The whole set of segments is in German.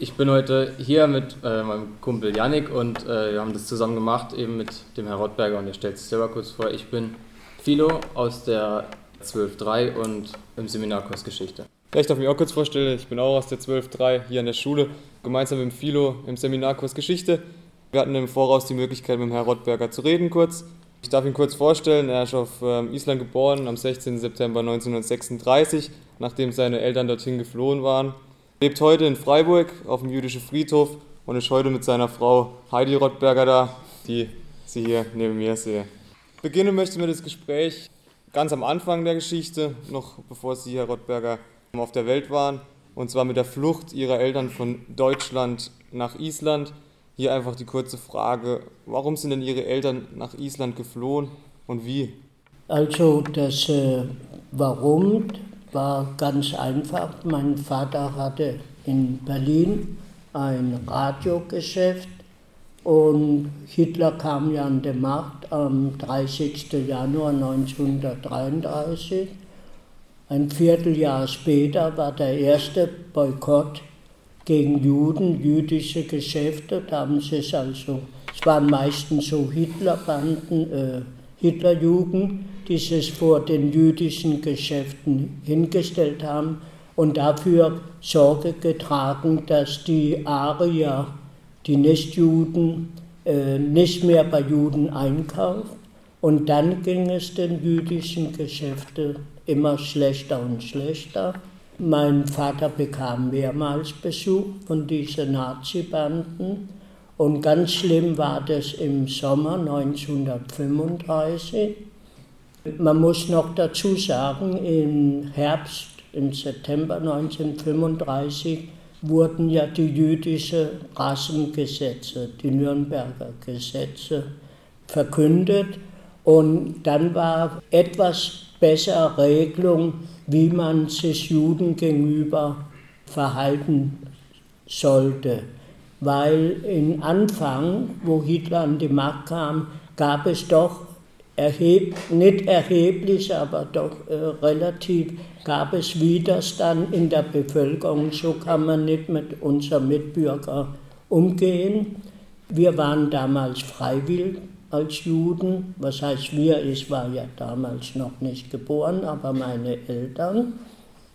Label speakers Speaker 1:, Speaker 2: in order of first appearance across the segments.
Speaker 1: Ich bin heute hier mit äh, meinem Kumpel Yannick und äh, wir haben das zusammen gemacht, eben mit dem Herr Rottberger und er stellt sich selber kurz vor. Ich bin Philo aus der 12.3 und im Seminarkurs Geschichte.
Speaker 2: Ich darf mich auch kurz vorstellen, ich bin auch aus der 12.3 hier an der Schule, gemeinsam mit dem Philo im Seminarkurs Geschichte. Wir hatten im Voraus die Möglichkeit, mit dem Herrn Rottberger zu reden kurz. Ich darf ihn kurz vorstellen, er ist auf ähm, Island geboren am 16. September 1936, nachdem seine Eltern dorthin geflohen waren. Lebt heute in Freiburg auf dem jüdischen Friedhof und ist heute mit seiner Frau Heidi Rottberger da, die Sie hier neben mir sehen. Beginnen möchten wir das Gespräch ganz am Anfang der Geschichte, noch bevor Sie, Herr Rottberger, auf der Welt waren, und zwar mit der Flucht Ihrer Eltern von Deutschland nach Island. Hier einfach die kurze Frage, warum sind denn Ihre Eltern nach Island geflohen und wie?
Speaker 3: Also das äh, Warum war ganz einfach. Mein Vater hatte in Berlin ein Radiogeschäft und Hitler kam ja an die Macht am 30. Januar 1933. Ein Vierteljahr später war der erste Boykott gegen Juden, jüdische Geschäfte. Da haben sie es also, es waren meistens so Hitlerbanden, äh, Hitlerjugend, die es vor den jüdischen Geschäften hingestellt haben und dafür Sorge getragen, dass die Arier, die Nichtjuden, äh, nicht mehr bei Juden einkaufen. Und dann ging es den jüdischen Geschäften immer schlechter und schlechter. Mein Vater bekam mehrmals Besuch von diesen Nazi-Banden. Und ganz schlimm war das im Sommer 1935. Man muss noch dazu sagen, im Herbst, im September 1935 wurden ja die jüdischen Rassengesetze, die Nürnberger Gesetze, verkündet. Und dann war etwas bessere Regelung, wie man sich Juden gegenüber verhalten sollte. Weil im Anfang, wo Hitler an die Macht kam, gab es doch erheb, nicht erheblich, aber doch äh, relativ, gab es Widerstand in der Bevölkerung. So kann man nicht mit unseren Mitbürgern umgehen. Wir waren damals freiwillig als Juden. Was heißt wir? Ich war ja damals noch nicht geboren, aber meine Eltern.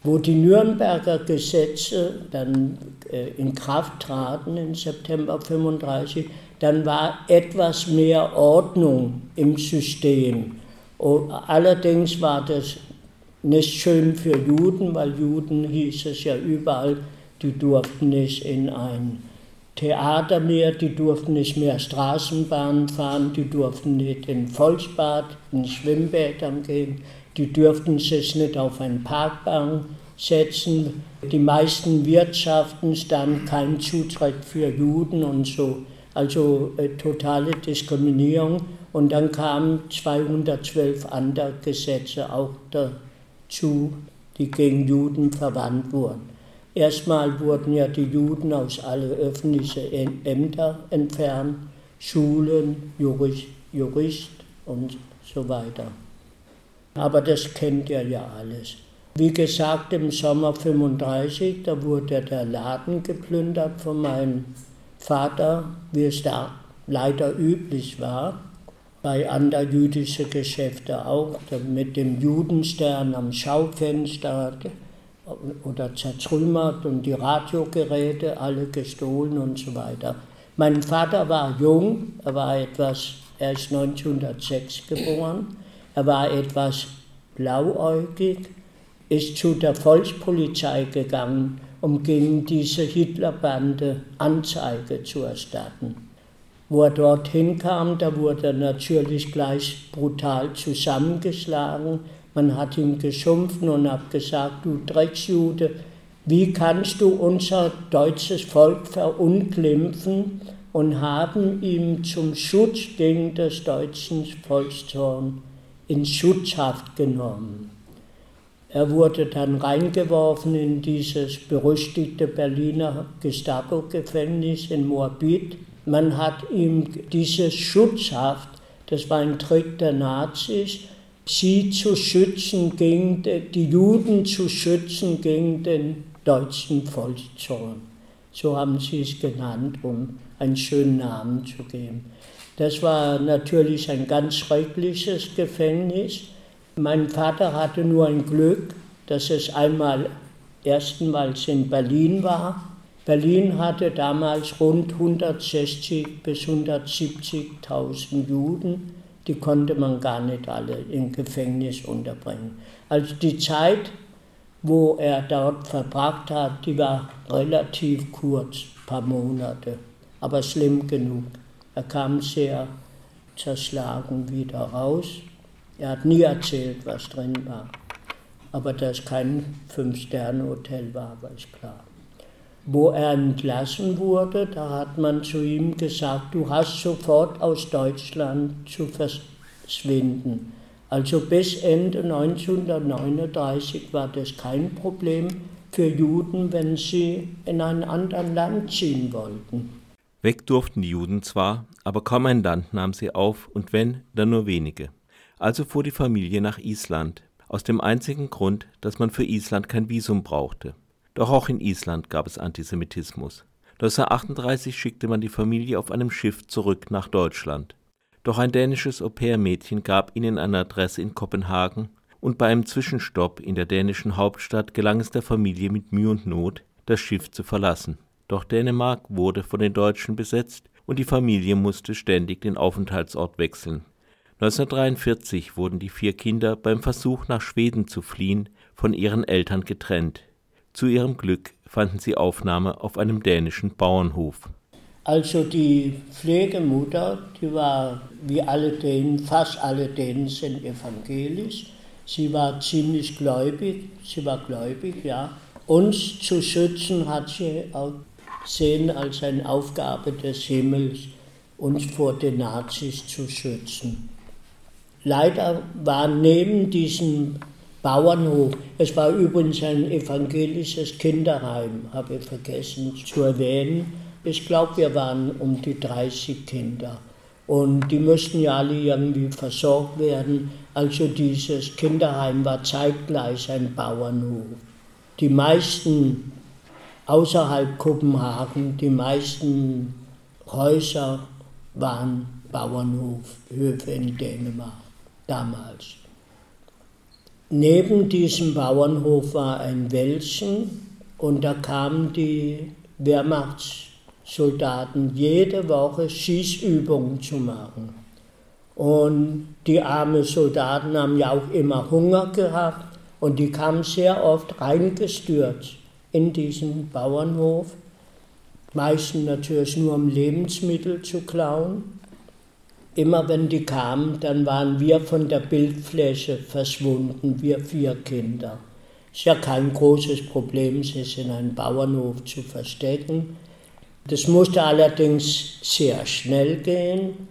Speaker 3: Wo die Nürnberger Gesetze dann äh, in Kraft traten im September 35, dann war etwas mehr Ordnung im System. Allerdings war das nicht schön für Juden, weil Juden hieß es ja überall, die durften nicht in ein Theater mehr, die durften nicht mehr Straßenbahn fahren, die durften nicht in Volksbad, in Schwimmbädern gehen, die durften sich nicht auf eine Parkbank setzen. Die meisten Wirtschaften standen kein Zutritt für Juden und so also äh, totale Diskriminierung. Und dann kamen 212 andere Gesetze auch dazu, die gegen Juden verwandt wurden. Erstmal wurden ja die Juden aus allen öffentlichen Ämtern entfernt, Schulen, Jurist, Jurist und so weiter. Aber das kennt ihr ja alles. Wie gesagt, im Sommer 35, da wurde der Laden geplündert von meinem Vater, wie es da leider üblich war, bei anderen jüdischen Geschäften auch, mit dem Judenstern am Schaufenster oder zertrümmert und die Radiogeräte alle gestohlen und so weiter. Mein Vater war jung, er war etwas, er ist 1906 geboren, er war etwas blauäugig, ist zu der Volkspolizei gegangen um gegen diese Hitlerbande Anzeige zu erstatten. Wo er dorthin kam, da wurde er natürlich gleich brutal zusammengeschlagen. Man hat ihm geschumpfen und hat gesagt, du Drecksjude, wie kannst du unser deutsches Volk verunglimpfen und haben ihn zum Schutz gegen das deutsche Volkszorn in Schutzhaft genommen. Er wurde dann reingeworfen in dieses berüchtigte Berliner Gestapo-Gefängnis in Moabit. Man hat ihm diese Schutzhaft, das war ein Trick der Nazis, sie zu schützen gegen die Juden zu schützen gegen den deutschen Volkszorn. So haben sie es genannt, um einen schönen Namen zu geben. Das war natürlich ein ganz schreckliches Gefängnis. Mein Vater hatte nur ein Glück, dass es einmal erstmals in Berlin war. Berlin hatte damals rund 160 bis 170.000 Juden. Die konnte man gar nicht alle im Gefängnis unterbringen. Also die Zeit, wo er dort verbracht hat, die war relativ kurz, ein paar Monate, aber schlimm genug. Er kam sehr zerschlagen wieder raus. Er hat nie erzählt, was drin war. Aber dass kein Fünf-Sterne-Hotel war, war klar. Wo er entlassen wurde, da hat man zu ihm gesagt, du hast sofort aus Deutschland zu verschwinden. Also bis Ende 1939 war das kein Problem für Juden, wenn sie in ein anderes Land ziehen wollten.
Speaker 4: Weg durften die Juden zwar, aber kaum ein Land nahm sie auf und wenn, dann nur wenige. Also fuhr die Familie nach Island, aus dem einzigen Grund, dass man für Island kein Visum brauchte. Doch auch in Island gab es Antisemitismus. 1938 schickte man die Familie auf einem Schiff zurück nach Deutschland. Doch ein dänisches Au-pair-Mädchen gab ihnen eine Adresse in Kopenhagen und bei einem Zwischenstopp in der dänischen Hauptstadt gelang es der Familie mit Mühe und Not, das Schiff zu verlassen. Doch Dänemark wurde von den Deutschen besetzt und die Familie musste ständig den Aufenthaltsort wechseln. 1943 wurden die vier Kinder beim Versuch nach Schweden zu fliehen von ihren Eltern getrennt. Zu ihrem Glück fanden sie Aufnahme auf einem dänischen Bauernhof.
Speaker 3: Also die Pflegemutter, die war wie alle Dänen, fast alle Dänen sind evangelisch. Sie war ziemlich gläubig, sie war gläubig, ja. Uns zu schützen hat sie auch gesehen als eine Aufgabe des Himmels, uns vor den Nazis zu schützen. Leider war neben diesem Bauernhof, es war übrigens ein evangelisches Kinderheim, habe ich vergessen zu erwähnen, ich glaube, wir waren um die 30 Kinder. Und die mussten ja alle irgendwie versorgt werden. Also dieses Kinderheim war zeitgleich ein Bauernhof. Die meisten außerhalb Kopenhagen, die meisten Häuser waren Bauernhofhöfe in Dänemark damals. Neben diesem Bauernhof war ein Wäldchen und da kamen die Wehrmachts Soldaten jede Woche Schießübungen zu machen. Und die armen Soldaten haben ja auch immer Hunger gehabt und die kamen sehr oft reingestürzt in diesen Bauernhof. Meistens natürlich nur um Lebensmittel zu klauen. Immer wenn die kamen, dann waren wir von der Bildfläche verschwunden, wir vier Kinder. Ist ja kein großes Problem, sich in einem Bauernhof zu verstecken. Das musste allerdings sehr schnell gehen.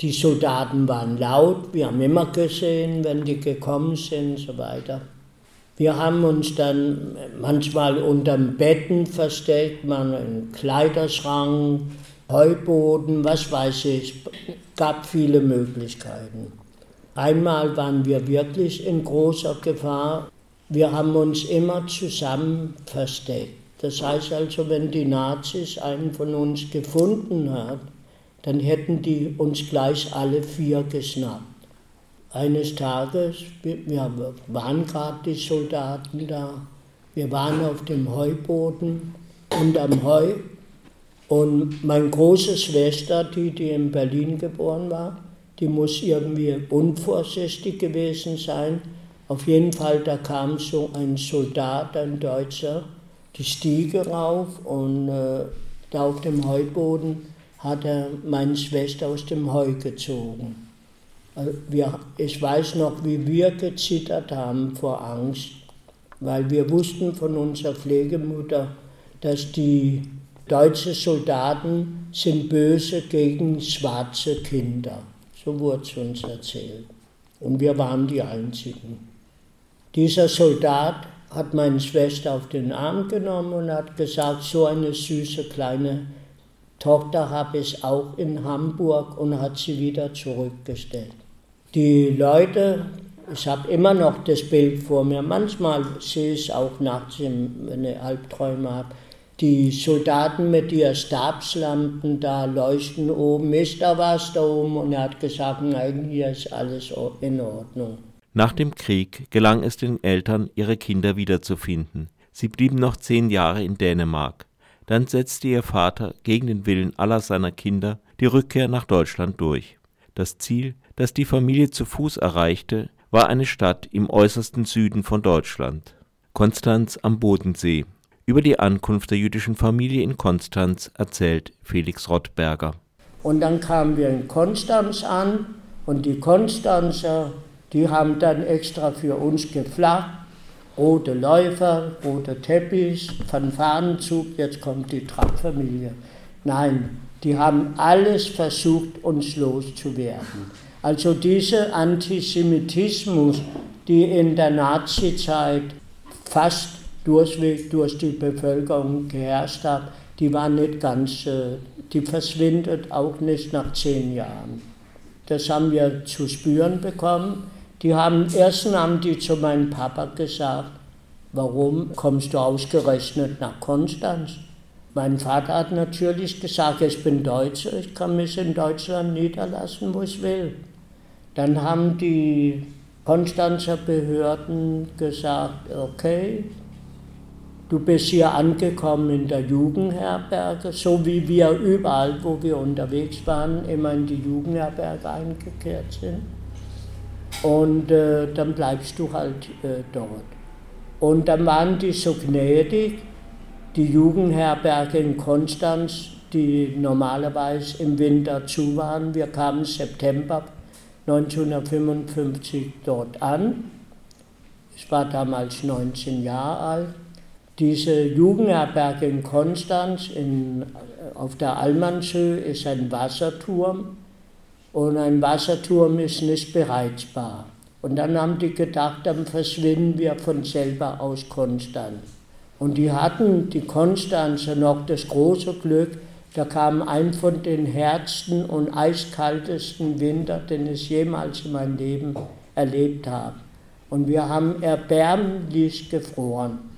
Speaker 3: Die Soldaten waren laut, wir haben immer gesehen, wenn die gekommen sind und so weiter. Wir haben uns dann manchmal unterm Betten versteckt, man im Kleiderschrank, Heuboden, was weiß ich. Gab viele Möglichkeiten. Einmal waren wir wirklich in großer Gefahr. Wir haben uns immer zusammen versteckt. Das heißt also, wenn die Nazis einen von uns gefunden haben, dann hätten die uns gleich alle vier geschnappt. Eines Tages, wir waren gerade die Soldaten da, wir waren auf dem Heuboden und am Heu und meine große Schwester, die, die in Berlin geboren war, die muss irgendwie unvorsichtig gewesen sein. Auf jeden Fall, da kam so ein Soldat, ein Deutscher, die Stiege rauf und äh, da auf dem Heuboden hat er meine Schwester aus dem Heu gezogen. Wir, ich weiß noch, wie wir gezittert haben vor Angst, weil wir wussten von unserer Pflegemutter, dass die deutschen Soldaten sind böse gegen schwarze Kinder. So wurde es uns erzählt. Und wir waren die Einzigen. Dieser Soldat hat meine Schwester auf den Arm genommen und hat gesagt, so eine süße kleine Tochter habe ich auch in Hamburg und hat sie wieder zurückgestellt. Die Leute, ich habe immer noch das Bild vor mir, manchmal sehe ich es auch nachts, wenn ich Albträume habe, die Soldaten mit ihren Stabslampen da leuchten oben, ist da was da oben? Und er hat gesagt, nein, hier ist alles in Ordnung.
Speaker 4: Nach dem Krieg gelang es den Eltern, ihre Kinder wiederzufinden. Sie blieben noch zehn Jahre in Dänemark. Dann setzte ihr Vater gegen den Willen aller seiner Kinder die Rückkehr nach Deutschland durch. Das Ziel, das die Familie zu Fuß erreichte, war eine Stadt im äußersten Süden von Deutschland, Konstanz am Bodensee. Über die Ankunft der jüdischen Familie in Konstanz erzählt Felix Rottberger.
Speaker 3: Und dann kamen wir in Konstanz an und die Konstanzer, die haben dann extra für uns geflacht. Rote Läufer, roter Teppich, Fanfarenzug, jetzt kommt die Trappfamilie. Nein, die haben alles versucht, uns loszuwerden. Also dieser Antisemitismus, die in der Nazizeit fast durchweg durch die Bevölkerung geherrscht hat, die war nicht ganz, die verschwindet auch nicht nach zehn Jahren. Das haben wir zu spüren bekommen. Die haben, erst haben die zu meinem Papa gesagt, warum kommst du ausgerechnet nach Konstanz? Mein Vater hat natürlich gesagt, ich bin Deutscher, ich kann mich in Deutschland niederlassen, wo ich will. Dann haben die Konstanzer Behörden gesagt, okay, du bist hier angekommen in der Jugendherberge, so wie wir überall, wo wir unterwegs waren, immer in die Jugendherberge eingekehrt sind. Und äh, dann bleibst du halt äh, dort. Und dann waren die so gnädig, die Jugendherberge in Konstanz, die normalerweise im Winter zu waren. Wir kamen September 1955 dort an. Ich war damals 19 Jahre alt. Diese Jugendherberge in Konstanz in, auf der Almanshöhe ist ein Wasserturm und ein Wasserturm ist nicht bereizbar. Und dann haben die gedacht, dann verschwinden wir von selber aus Konstanz. Und die hatten, die Konstanzer, noch das große Glück, da kam ein von den härtesten und eiskaltesten Winter, den ich jemals in meinem Leben erlebt habe. Und wir haben erbärmlich gefroren.